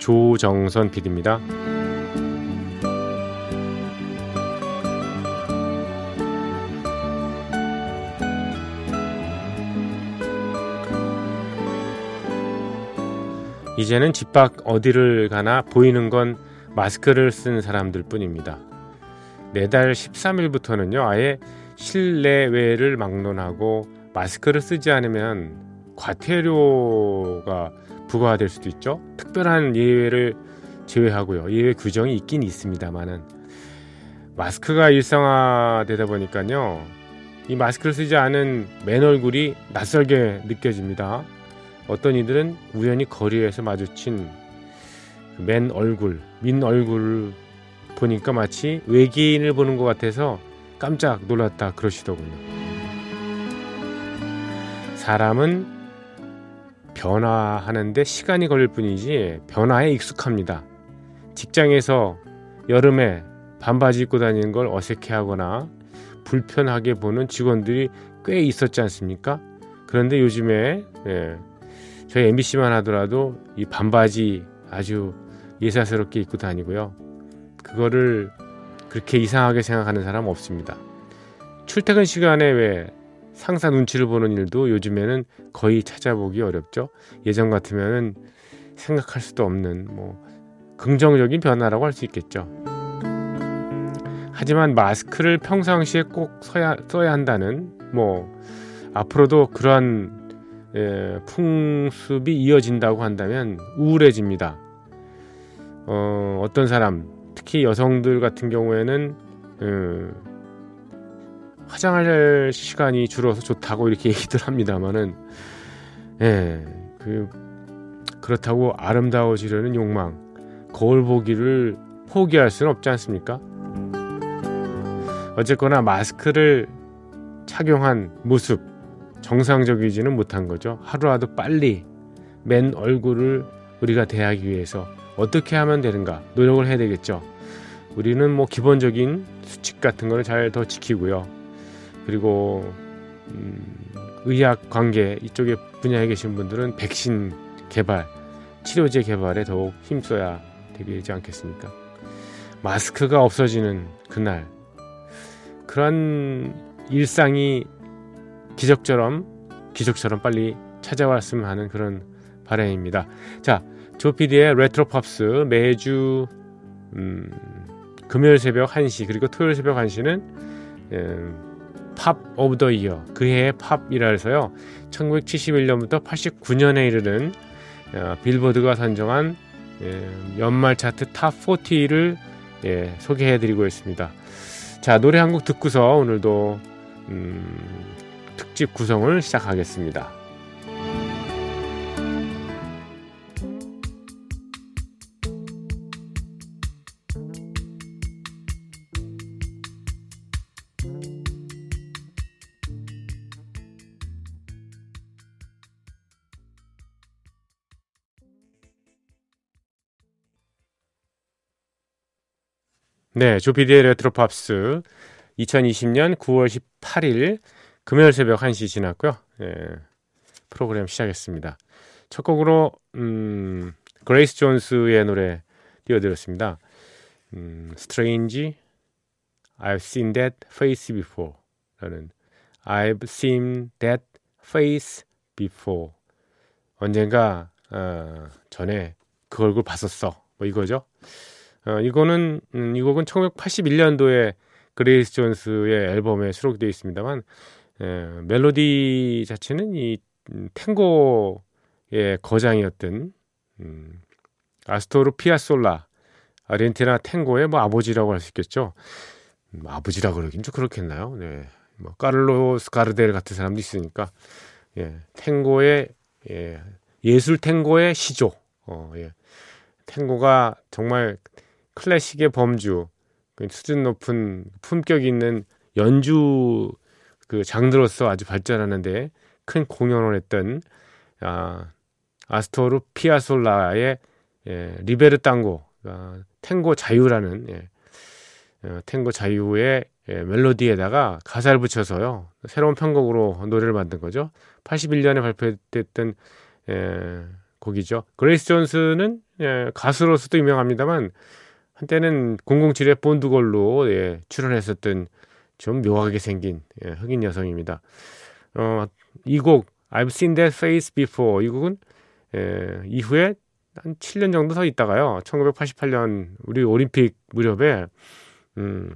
조정선 PD입니다. 이제는 집 밖 어디를 가나 보이는 건 마스크를 쓴 사람들 뿐입니다. 매달 13일부터는요, 아예 실내외를 막론하고 마스크를 쓰지 않으면 과태료가 부과될 수도 있죠. 특별한 예외를 제외하고요. 예외 규정이 있긴 있습니다만은 마스크가 일상화되다 보니까요. 이 마스크를 쓰지 않은 맨 얼굴이 낯설게 느껴집니다. 어떤 이들은 우연히 거리에서 마주친 맨 얼굴, 민 얼굴을 보니까 마치 외계인을 보는 것 같아서 깜짝 놀랐다 그러시더군요. 사람은 변화하는데 시간이 걸릴 뿐이지 변화에 익숙합니다. 직장에서 여름에 반바지 입고 다니는 걸 어색해하거나 불편하게 보는 직원들이 꽤 있었지 않습니까? 그런데 요즘에 예, 저희 MBC만 하더라도 이 반바지 아주 예사스럽게 입고 다니고요. 그거를 그렇게 이상하게 생각하는 사람 없습니다. 출퇴근 시간에 왜 상사 눈치를 보는 일도 요즘에는 거의 찾아보기 어렵죠. 예전 같으면은 생각할 수도 없는 뭐 긍정적인 변화라고 할 수 있겠죠. 하지만 마스크를 평상시에 꼭 써야, 써야 한다는 뭐 앞으로도 그러한 예, 풍습이 이어진다고 한다면 우울해집니다. 어, 어떤 사람 특히 여성들 같은 경우에는 음, 화장할 시간이 줄어서 좋다고 이렇게 얘기들 합니다만은 예, 그 그렇다고 아름다워지려는 욕망, 거울 보기를 포기할 수는 없지 않습니까? 어쨌거나 마스크를 착용한 모습 정상적이지는 못한 거죠. 하루라도 빨리 맨 얼굴을 우리가 대하기 위해서 어떻게 하면 되는가 노력을 해야 되겠죠. 우리는 뭐 기본적인 수칙 같은 거는 잘 더 지키고요. 그리고 음, 의학 관계 이쪽에 분야에 계신 분들은 백신 개발, 치료제 개발에 더욱 힘써야 되지 않겠습니까? 마스크가 없어지는 그날 그런 일상이 기적처럼 기적처럼 빨리 찾아왔으면 하는 그런 바람입니다. 자, 조피디의 레트로 팝스 매주 음, 금요일 새벽 1시 그리고 토요일 새벽 1시는 음, Pop of the Year 그 해의 팝이라 해서요 1971년부터 89년에 이르는 어, 빌보드가 선정한 예, 연말 차트 Top 40를 예, 소개해드리고 있습니다. 자 노래 한 곡 듣고서 오늘도 음, 특집 구성을 시작하겠습니다. 네, 조피디의 레트로팝스 2020년 9월 18일 금요일 새벽 1시 지났고요. 예, 프로그램 시작했습니다. 첫 곡으로 음, 그레이스 존스의 노래 띄워드렸습니다. 음, Strange, I've seen that face before 라는 I've seen that face before 언젠가 어, 전에 그 얼굴 봤었어 뭐 이거죠. 어, 이거는 음, 이 곡은 1981년도에 그레이스 존스의 앨범에 수록되어 있습니다만 에, 멜로디 자체는 이 음, 탱고의 거장이었던 음, 아스토르 피아솔라 아르헨티나 탱고의 뭐 아버지라고 할 수 있겠죠. 음, 아버지라 그러긴 좀 그렇겠나요? 네. 뭐 까를로스 가르델 같은 사람도 있으니까 예, 탱고의 예, 예술 탱고의 시조. 어, 예. 탱고가 정말 클래식의 범주, 그 수준 높은 품격 있는 연주 그 장르로서 아주 발전하는데 큰 공헌을 했던 아, 아스토르 피아솔라의 예, Libertango 아, 탱고 자유라는 예, 어, 탱고 자유의 예, 멜로디에다가 가사를 붙여서요 새로운 편곡으로 노래를 만든 거죠. 81년에 발표됐던 예, 곡이죠. 그레이스 존스는 예, 가수로서도 유명합니다만 한때는 007의 본드걸로 예, 출연했었던 좀 묘하게 생긴 예, 흑인 여성입니다. 어, 이 곡 I've Seen That Face Before 이 곡은 예, 이후에 한 7년 정도 더 있다가요. 1988년 우리 올림픽 무렵에 음,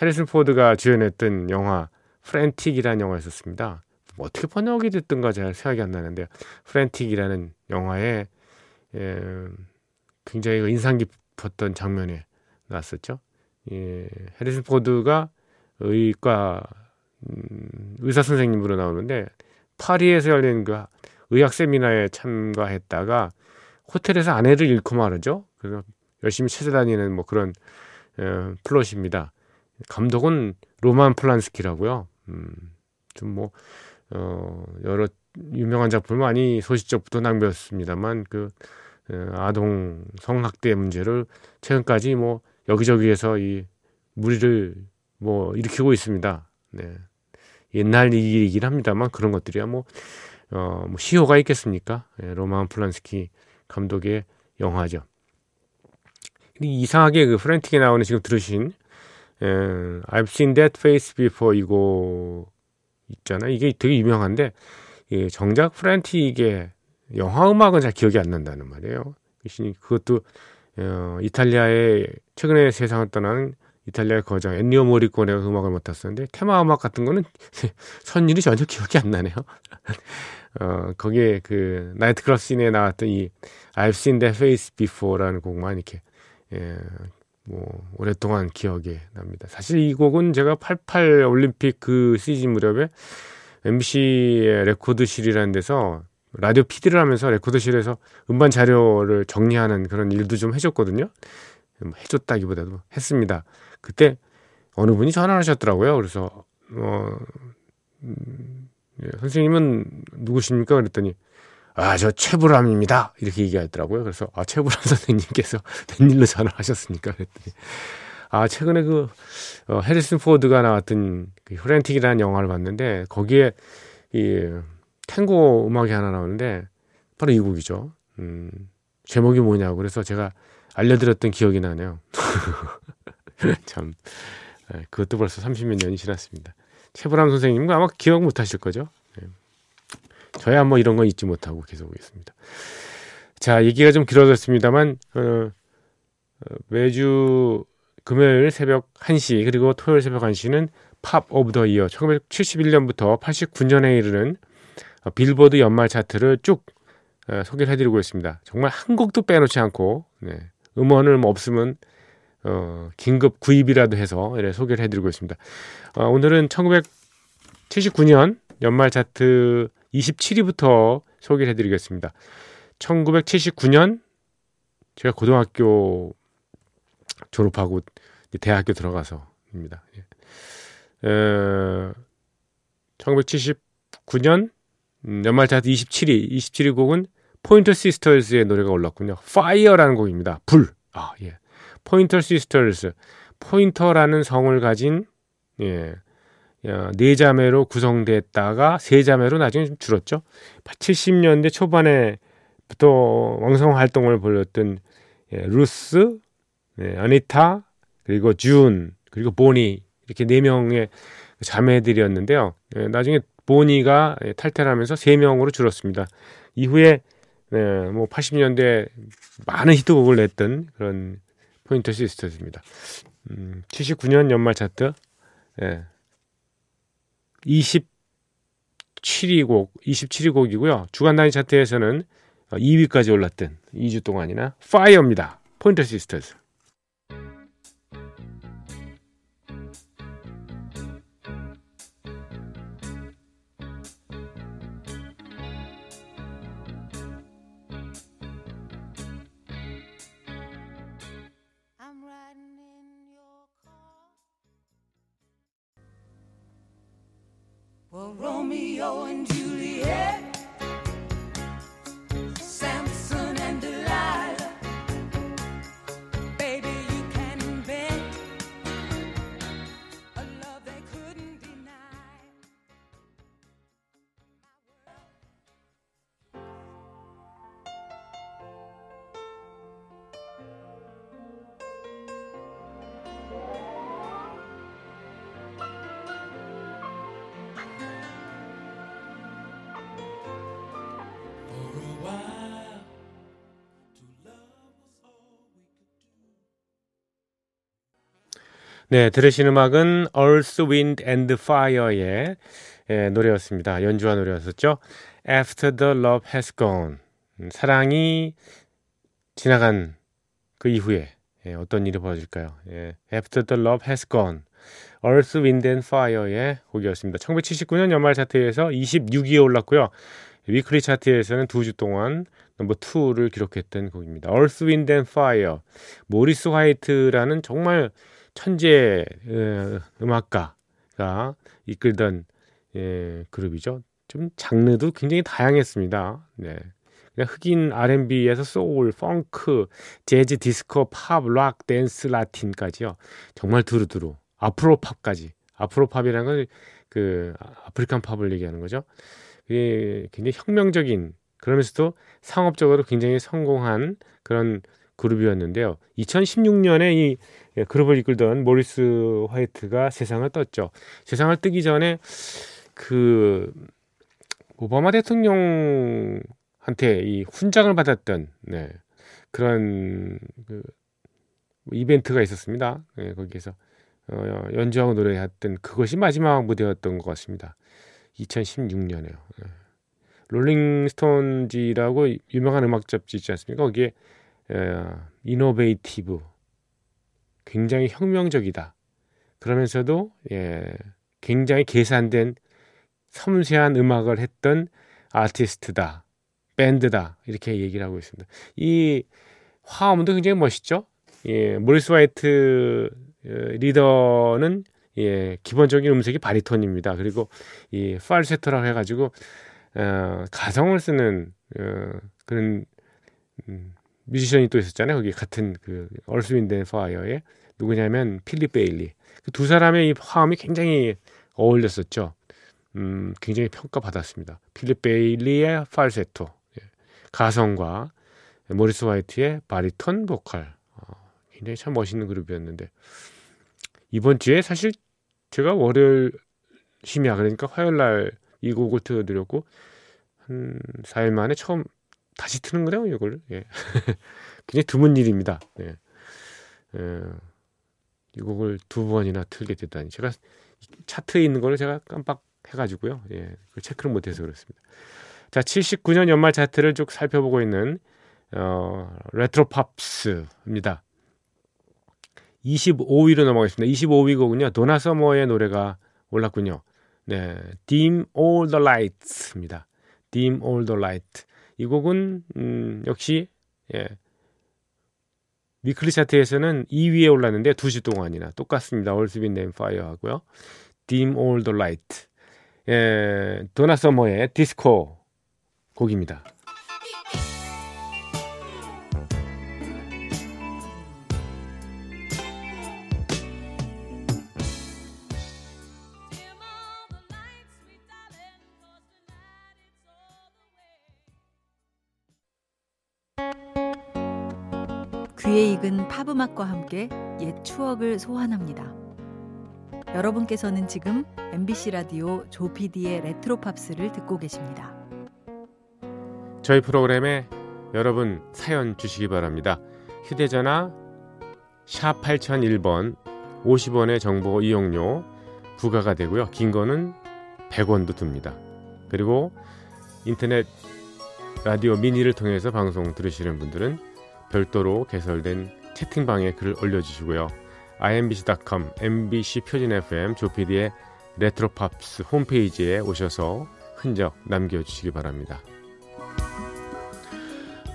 해리슨 포드가 주연했던 영화 Frantic이라는 영화가 있었습니다. 뭐 어떻게 번역이 됐던가 잘 생각이 안 나는데 Frantic이라는 영화에 예, 굉장히 그 인상 깊었던 장면에 나왔었죠. 예, 해리슨 포드가 의과 음, 의사 선생님으로 나오는데 파리에서 열린 그 의학 세미나에 참가했다가 호텔에서 아내를 잃고 말죠. 그래서 열심히 찾아다니는 뭐 그런 어, 플롯입니다. 감독은 로만 폴란스키라고요. 음, 좀 뭐 어, 여러 유명한 작품을 많이 소시적부터 남기긴 했습니다만 그 어, 아동 성학대 문제를 최근까지 뭐 여기저기에서 물의를 뭐 일으키고 있습니다. 네. 옛날 얘기이긴 합니다만 그런 것들이야 뭐, 어, 뭐 시효가 있겠습니까? 예, 로만 폴란스키 감독의 영화죠. 이상하게 그 프렌틱에 나오는 지금 들으신 에, 예, I've seen that face before 이거 있잖아. 이게 되게 유명한데 예, 정작 프렌틱의 영화 음악은 잘 기억이 안 난다는 말이에요. 그것도 어, 이탈리아의 최근에 세상을 떠난 이탈리아의 거장 엔리오 모리코네가 음악을 맡았었는데 테마 음악 같은 거는 선율이 전혀 기억이 안 나네요. 어, 거기에 그 나이트 클럽 씬에 나왔던 이 I've seen that face before라는 곡만 이렇게 예, 뭐 오랫동안 기억에 납니다. 사실 이 곡은 제가 88 올림픽 그 시즌 무렵에 MBC의 레코드실이라는 데서 라디오 피디를 하면서 레코드실에서 음반 자료를 정리하는 그런 일도 좀 해줬거든요. 뭐 해줬다기보다도 했습니다. 그때 어느 분이 전화를 하셨더라고요. 그래서 어, 음, 예, 선생님은 누구십니까? 그랬더니 아, 저 최불암입니다. 이렇게 얘기하더라고요. 그래서 아, 최불암 선생님께서 웬일로 전화하셨습니까? 그랬더니 아, 최근에 그 어, 해리슨 포드가 나왔던 그 효렌틱이라는 영화를 봤는데 거기에 이 탱고 음악이 하나 나오는데 바로 이 곡이죠. 음, 제목이 뭐냐고 그래서 제가 알려드렸던 기억이 나네요. 참 네, 그것도 벌써 30몇 년이 지났습니다. 최불암 선생님과 아마 기억 못 하실 거죠. 네. 저야 뭐 이런 건 잊지 못하고 계속 오겠습니다. 자, 얘기가 좀 길어졌습니다만, 어, 어, 매주 금요일 새벽 1시, 그리고 토요일 새벽 1시는 Pop of the Year 1971년부터 89년에 이르는 어, 빌보드 연말 차트를 쭉 어, 소개를 해드리고 있습니다. 정말 한 곡도 빼놓지 않고, 네. 음원을 뭐 없으면 어, 긴급 구입이라도 해서 이래 소개를 해드리고 있습니다. 어, 오늘은 1979년 연말 차트 27위부터 소개를 해드리겠습니다. 1979년 제가 고등학교 졸업하고 대학교 들어가서입니다. 예. 에, 1979년 연말 차트 27위, 27위 곡은 포인터 시스터즈의 노래가 올랐군요. Fire라는 곡입니다. 불. 아, 예. 포인터 시스터즈. 포인터라는 성을 가진 예. 네 자매로 구성됐다가 세 자매로 나중에 좀 줄었죠. 70년대 초반에부터 왕성 활동을 벌였던 예, 루스, 예, 아니타, 그리고 준, 그리고 보니 이렇게 네 명의 자매들이었는데요. 예, 나중에 보니가 탈퇴를 하면서 세 명으로 줄었습니다. 이후에 네, 뭐 80년대 많은 히트곡을 냈던 그런 포인터 시스터즈입니다. 음, 79년 연말 차트 예, 27위 곡, 27위 곡이고요. 주간 단위 차트에서는 2위까지 올랐던 2주 동안이나 Fire입니다. 포인터 시스터즈. 네, 들으신 음악은 Earth, Wind and Fire의 예, 노래였습니다. 연주와 노래였었죠. After the Love Has Gone. 음, 사랑이 지나간 그 이후에 예, 어떤 일이 벌어질까요? 예, After the Love Has Gone. Earth, Wind and Fire의 곡이었습니다. 1979년 연말 차트에서 26위에 올랐고요. 위클리 차트에서는 두 주 동안 넘버 2를 기록했던 곡입니다. Earth, Wind and Fire. 모리스 화이트라는 정말 천재 어, 음악가가 이끌던 예, 그룹이죠. 좀 장르도 굉장히 다양했습니다. 네. 그냥 흑인 R&B에서 소울, 펑크, 재즈, 디스코, 팝, 락, 댄스, 라틴까지요. 정말 두루두루. Afro pop까지. Afro pop이라는 건 그 African pop을 얘기하는 거죠. 그게 굉장히 혁명적인 그러면서도 상업적으로 굉장히 성공한 그런 그룹이었는데요. 2016년에 이 예, 그룹을 이끌던 모리스 화이트가 세상을 떴죠. 세상을 뜨기 전에 그 오바마 대통령한테 이 훈장을 받았던 네, 그런 그 이벤트가 있었습니다. 네, 거기에서 어, 연주하고 노래했던 그것이 마지막 무대였던 것 같습니다. 2016년에요. 네. 롤링스톤지라고 유명한 음악 잡지 있지 않습니까? 거기에 에, 이노베이티브 굉장히 혁명적이다. 그러면서도 예, 굉장히 계산된 섬세한 음악을 했던 아티스트다, 밴드다 이렇게 얘기를 하고 있습니다. 이 화음도 굉장히 멋있죠. 예, 모리스 화이트 어, 리더는 예, 기본적인 음색이 바리톤입니다. 그리고 이 팔세토라고 해가지고 어, 가성을 쓰는 어, 그런 음, 뮤지션이 또 있었잖아요. 거기 같은 그 Earth Wind Fire에 누구냐면 필립 베일리. 그 두 사람의 이 화음이 굉장히 어울렸었죠. 음, 굉장히 평가받았습니다. 필립 베일리의 팔세토, 예. 가성과 모리스 화이트의 바리톤 보컬. 어, 굉장히 참 멋있는 그룹이었는데 이번 주에 사실 제가 월요일 심야 그러니까 화요일 날 이 곡을 틀어드렸고 한 4일 만에 처음 다시 트는 거네요, 이걸. 예. 굉장히 드문 일입니다. 예. 예. 이 곡을 두 번이나 틀게 됐다니. 제가 차트에 있는 거를 제가 깜빡 해가지고요. 예. 그 체크를 못해서 그렇습니다. 자, 79년 연말 차트를 쭉 살펴보고 있는, 어, 레트로 팝스입니다. 25위로 넘어가겠습니다. 25위 곡은요, 도나 서머의 노래가 올랐군요. 네. Dim All the Lights입니다. Dim All the Light. 이 곡은 음, 역시 예. weekly 차트에서는 2위에 올랐는데 2주 동안이나 똑같습니다. Name Fire 하고요. Dim All the Light. 예, 도나 서머의 디스코 곡입니다. 익은 팝음악과 함께 옛 추억을 소환합니다. 여러분께서는 지금 MBC 라디오 조피디의 레트로 팝스를 듣고 계십니다. 저희 프로그램에 여러분 사연 주시기 바랍니다. 휴대전화 샵 8001번 50원의 정보 이용료 부과가 되고요. 긴 거는 100원도 듭니다. 그리고 인터넷 라디오 미니를 통해서 방송 들으시는 분들은 별도로 개설된 채팅방에 글을 올려주시고요. imbc.com, mbc 표준 FM 조피디의 레트로팝스 홈페이지에 오셔서 흔적 남겨주시기 바랍니다.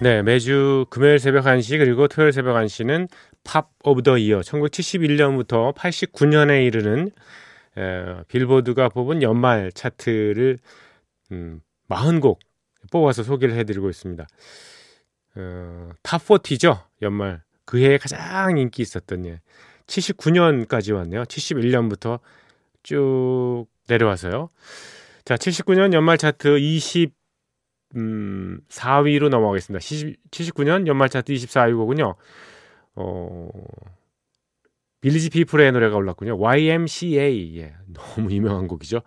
네, 매주 금요일 새벽 1시 그리고 토요일 새벽 1시는 Pop of the Year 1971년부터 89년에 이르는 에, 빌보드가 뽑은 연말 차트를 음, 40곡 뽑아서 소개를 해드리고 있습니다. 어, top 40죠 연말 그 해에 가장 인기 있었던 예. 79년까지 왔네요. 71년부터 쭉 내려와서요. 자, 79년 연말 차트 20 음, 4위로 넘어가겠습니다. 79년 연말 차트 24위 곡은요. 어, Village People의 노래가 올랐군요. YMCA. 예, 너무 유명한 곡이죠.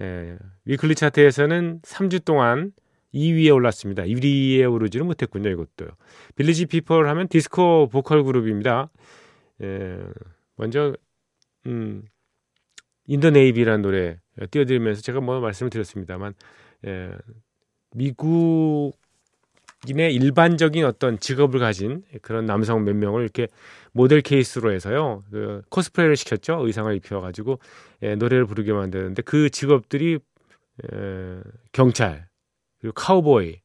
예, weekly 차트에서는 3주 동안 2위에 올랐습니다. 1위에 오르지는 못했군요, 이것도요. Village People 하면 디스코 보컬 그룹입니다. 예, 먼저, 음, In the Navy라는 노래 띄워드리면서 제가 뭐 말씀을 드렸습니다만, 예, 미국인의 일반적인 어떤 직업을 가진 그런 남성 몇 명을 이렇게 모델 케이스로 해서요, 그 코스프레를 시켰죠. 의상을 입혀가지고 예, 노래를 부르게 만드는데 그 직업들이 예, 경찰, 그리고 카우보이,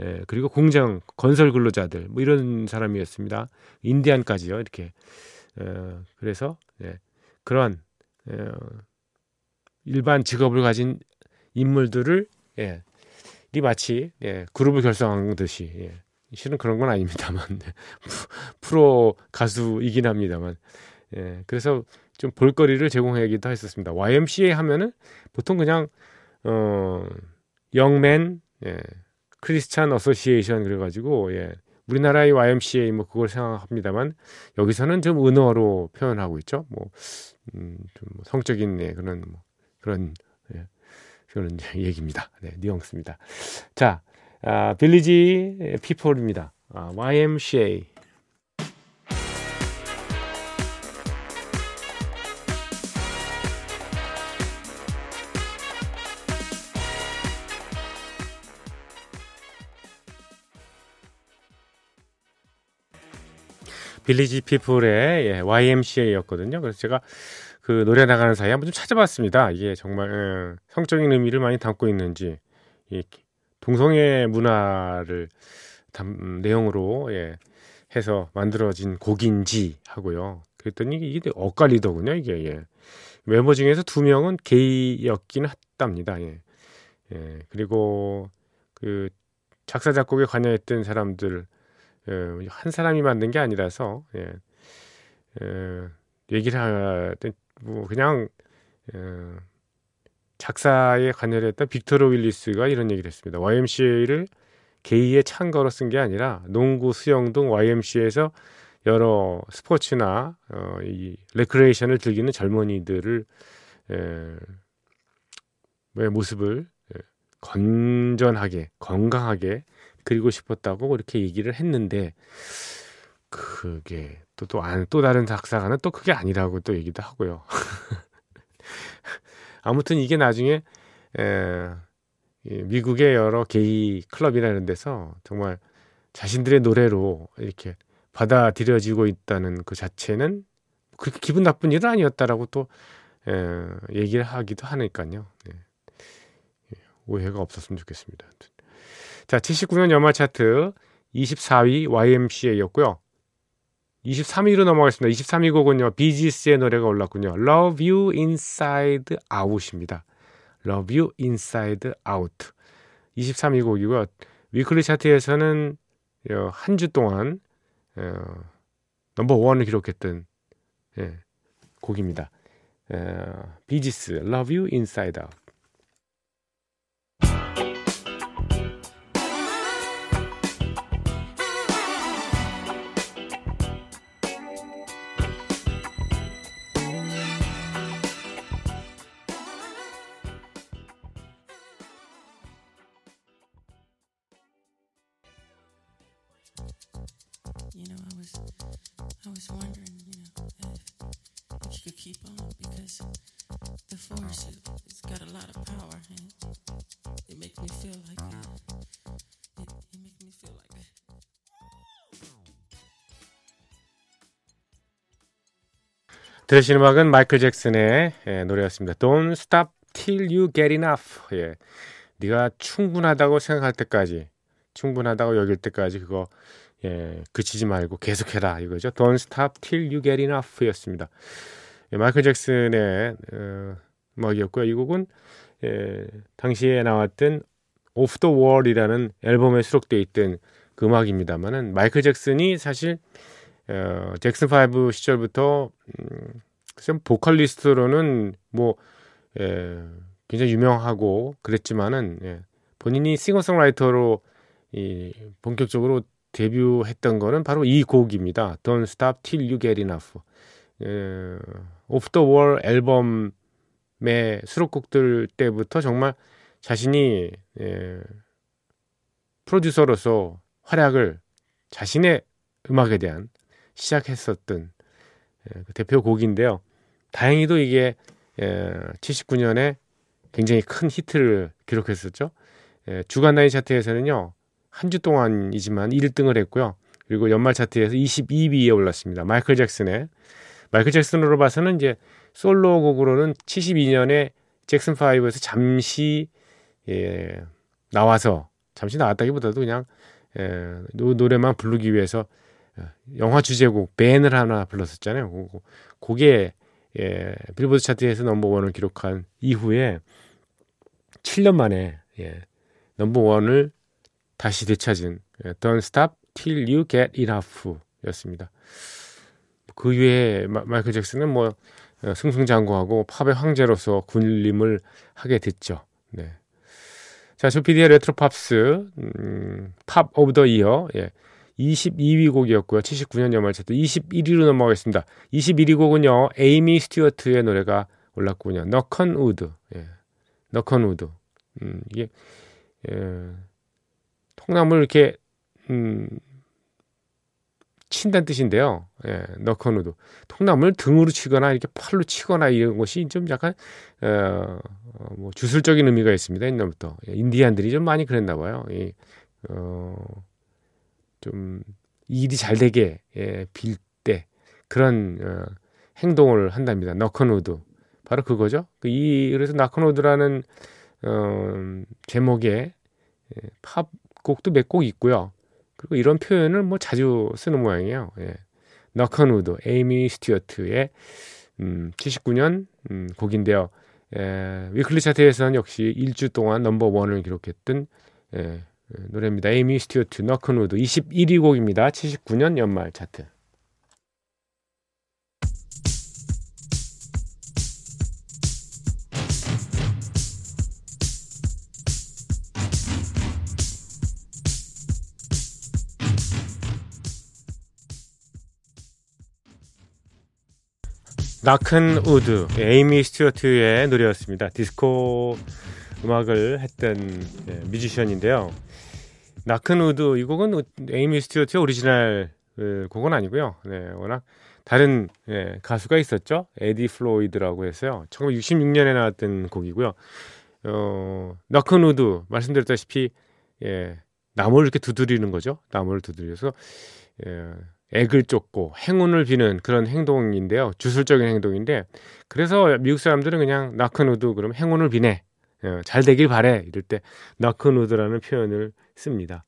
예, 그리고 공장 건설 근로자들 뭐 이런 사람이었습니다. 인디안까지요 이렇게. 어, 그래서 예, 그런 예, 일반 직업을 가진 인물들을 예, 이 마치 예, 그룹을 결성한 듯이 예, 실은 그런 건 아닙니다만 네, 프로 가수이긴 합니다만 예, 그래서 좀 볼거리를 제공하기도 했었습니다. YMCA 하면은 보통 그냥 어 Young Men 예, Christian Association 그래가지고 예, 우리나라의 YMCA 뭐 그걸 생각합니다만 여기서는 좀 은어로 표현하고 있죠. 뭐 음, 좀 성적인 예, 그런 뭐 그런 예, 그런 얘기입니다. 네, 뉘앙스입니다. 자, 아, Village People입니다. 아, YMCA 빌리지 피플의 예, YMCA였거든요. 그래서 제가 그 노래 나가는 사이에 한번 좀 찾아봤습니다. 이게 정말 예, 성적인 의미를 많이 담고 있는지 이 동성애 문화를 담, 내용으로 예, 해서 만들어진 곡인지 하고요. 그랬더니 이게 엇갈리더군요. 이게 예. 멤버 중에서 두 명은 게이였긴 했답니다. 예. 예. 그리고 그 작사 작곡에 관여했던 사람들 예, 한 사람이 만든 게 아니라서 예, 예, 얘기를 하든 뭐 그냥 예, 작사에 관여했던 빅토르 윌리스가 이런 얘기를 했습니다. YMCA를 게이의 찬가로 쓴 게 아니라 농구, 수영 등 YMCA에서 여러 스포츠나 어, 이 레크레이션을 즐기는 젊은이들을 에, 의 모습을 건전하게 건강하게 그리고 싶었다고 그렇게 얘기를 했는데 그게 또또 안 또 다른 작사가는 또 그게 아니라고 또 얘기도 하고요. 아무튼 이게 나중에 에, 미국의 여러 게이 클럽이나 이런 데서 정말 자신들의 노래로 이렇게 받아들여지고 있다는 그 자체는 그렇게 기분 나쁜 일은 아니었다라고 또 에, 얘기를 하기도 하니까요. 네. 예, 오해가 없었으면 좋겠습니다. 자, 79년 연말 차트 24위 YMCA였고요. 23위로 넘어가겠습니다. 23위 곡은요. 비지스의 노래가 올랐군요. Love You Inside Out입니다. Love You Inside Out. 23위 곡이고요. 위클리 차트에서는 어, 한주 동안 어, 넘버 원을 기록했던 예, 곡입니다. 어, 비지스 Love You Inside Out. 들으신 음악은 마이클 잭슨의 예, 노래였습니다. Don't stop till you get enough. 예. 네가 충분하다고 생각할 때까지, 충분하다고 여길 때까지 그거 예, 그치지 말고 계속해라 이거죠. Don't stop till you get enough였습니다. 예, 마이클 잭슨의 어, 음악이었고요. 이 곡은 예, 당시에 나왔던 오프 더 월이라는 앨범에 수록되어 있던 그 음악입니다만은 마이클 잭슨이 사실 어, 잭슨 5 시절부터 음, 보컬리스트로는 뭐 예, 굉장히 유명하고 그랬지만은 예, 본인이 싱어송라이터로 이 본격적으로 데뷔했던 거는 바로 이 곡입니다. Don't Stop Till You Get Enough. 예, 오프 더월 앨범의 수록곡들 때부터 정말 자신이 예, 프로듀서로서 활약을 자신의 음악에 대한 시작했었던 예, 그 대표 곡인데요. 다행히도 이게 예, 79년에 굉장히 큰 히트를 기록했었죠. 예, 주간 단위 차트에서는요. 한 주 동안이지만 1등을 했고요. 그리고 연말 차트에서 22위에 올랐습니다. 마이클 잭슨의 마이클 잭슨으로 봐서는 이제 솔로 곡으로는 72년에 잭슨 5에서 잠시 예, 나와서 잠시 나왔다기보다도 그냥 예, 노래만 부르기 위해서 어, 영화 주제곡 밴을 하나 불렀었잖아요. 그게 예, 빌보드 차트에서 넘버원을 기록한 이후에 7년 만에 예, 넘버원을 다시 되찾은 예, Don't Stop Till You Get Enough 였습니다. 그 이후에 마이클 잭슨은 뭐 어, 승승장구하고 팝의 황제로서 군림을 하게 됐죠. 네. 자, 조피디의 레트로 팝스, 음, Pop of the Year, 예. 22위 곡이었고요. 79년 연말 차트 21위로 넘어가겠습니다. 21위 곡은요, 에이미 스튜어트의 노래가 올랐군요. Knock on Wood. 예. Knock on Wood. 음, 이게, 예, 통나무를 이렇게, 음, 친다는 뜻인데요. 예, Knock on Wood. 통나무를 등으로 치거나 이렇게 팔로 치거나 이런 것이 좀 약간, 어, 뭐 주술적인 의미가 있습니다. 옛날부터. 예, 인디안들이 좀 많이 그랬나 봐요. 이, 어, 좀 일이 잘 되게 예, 빌 때 그런 어, 행동을 한답니다. Knock on Wood 바로 그거죠. 그이 그래서 Knock on Wood라는 어, 제목의 예, 팝 곡도 몇 곡 있고요. 그리고 이런 표현을 뭐 자주 쓰는 모양이에요. 예. Knock on Wood 에이미 스튜어트의 음, 79년 음, 곡인데요. 예, weekly 차트에서는 역시 일주 동안 number one을 기록했던 예, 노래입니다. 에이미 스튜어트 Knock on Wood 21위 곡입니다. 79년 연말 차트. Knock on Wood 에이미 스튜어트의 노래였습니다. 디스코 음악을 했던 예, 뮤지션인데요. Knock on Wood 이 곡은 에이미 스튜어트의 오리지널 그, 곡은 아니고요. 네, 워낙 다른 예, 가수가 있었죠. 에디 플로이드라고 해서요. 1966년에 나왔던 곡이고요. 어, Knock on Wood 말씀드렸다시피 예, 나무를 이렇게 두드리는 거죠. 나무를 두드려서 예, 액을 쫓고 행운을 비는 그런 행동인데요. 주술적인 행동인데 그래서 미국 사람들은 그냥 knock on wood 그럼 행운을 비네. 어, 잘 되길 바래 이럴 때 knock on wood라는 표현을 씁니다.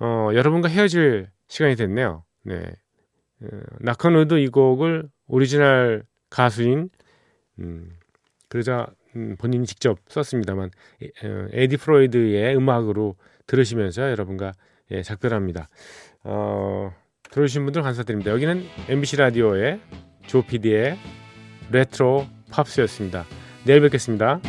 어, 여러분과 헤어질 시간이 됐네요. 네. 어, Knock on Wood 이 곡을 오리지널 가수인 음, 그러자 음, 본인이 직접 썼습니다만 어, 에디 플로이드의 음악으로 들으시면서 여러분과 예, 작별합니다. 어, 들어주신 분들 감사드립니다. 여기는 MBC 라디오의 조 PD의 레트로 팝스였습니다. 내일 뵙겠습니다.